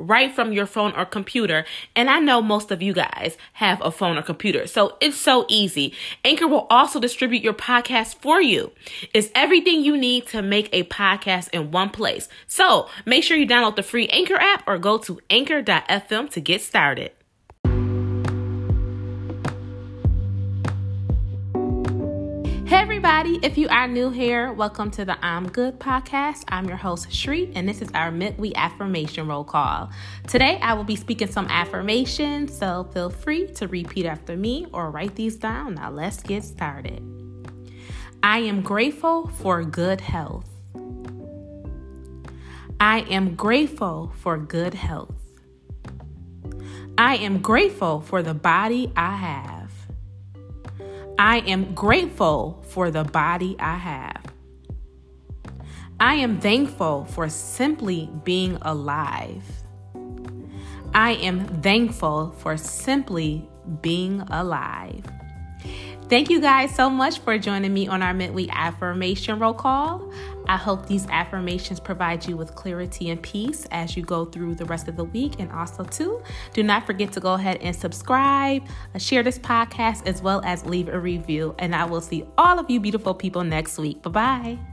right from your phone or computer. And I know most of you guys have a phone or computer, so it's so easy. Anchor will also distribute your podcast for you. It's everything you need to make a podcast in one place. So make sure you download the free Anchor app or go to anchor.fm to get started. Hey everybody, if you are new here, welcome to the I'm Good podcast. I'm your host Shri and this is our midweek affirmation roll call. Today I will be speaking some affirmations, so feel free to repeat after me or write these down. Now let's get started. I am grateful for good health. I am grateful for good health. I am grateful for the body I have. I am grateful for the body I have. I am thankful for simply being alive. I am thankful for simply being alive. Thank you guys so much for joining me on our midweek affirmation roll call. I hope these affirmations provide you with clarity and peace as you go through the rest of the week. And also, too, do not forget to go ahead and subscribe, uh, share this podcast, as well as leave a review. And I will see all of you beautiful people next week. Bye bye.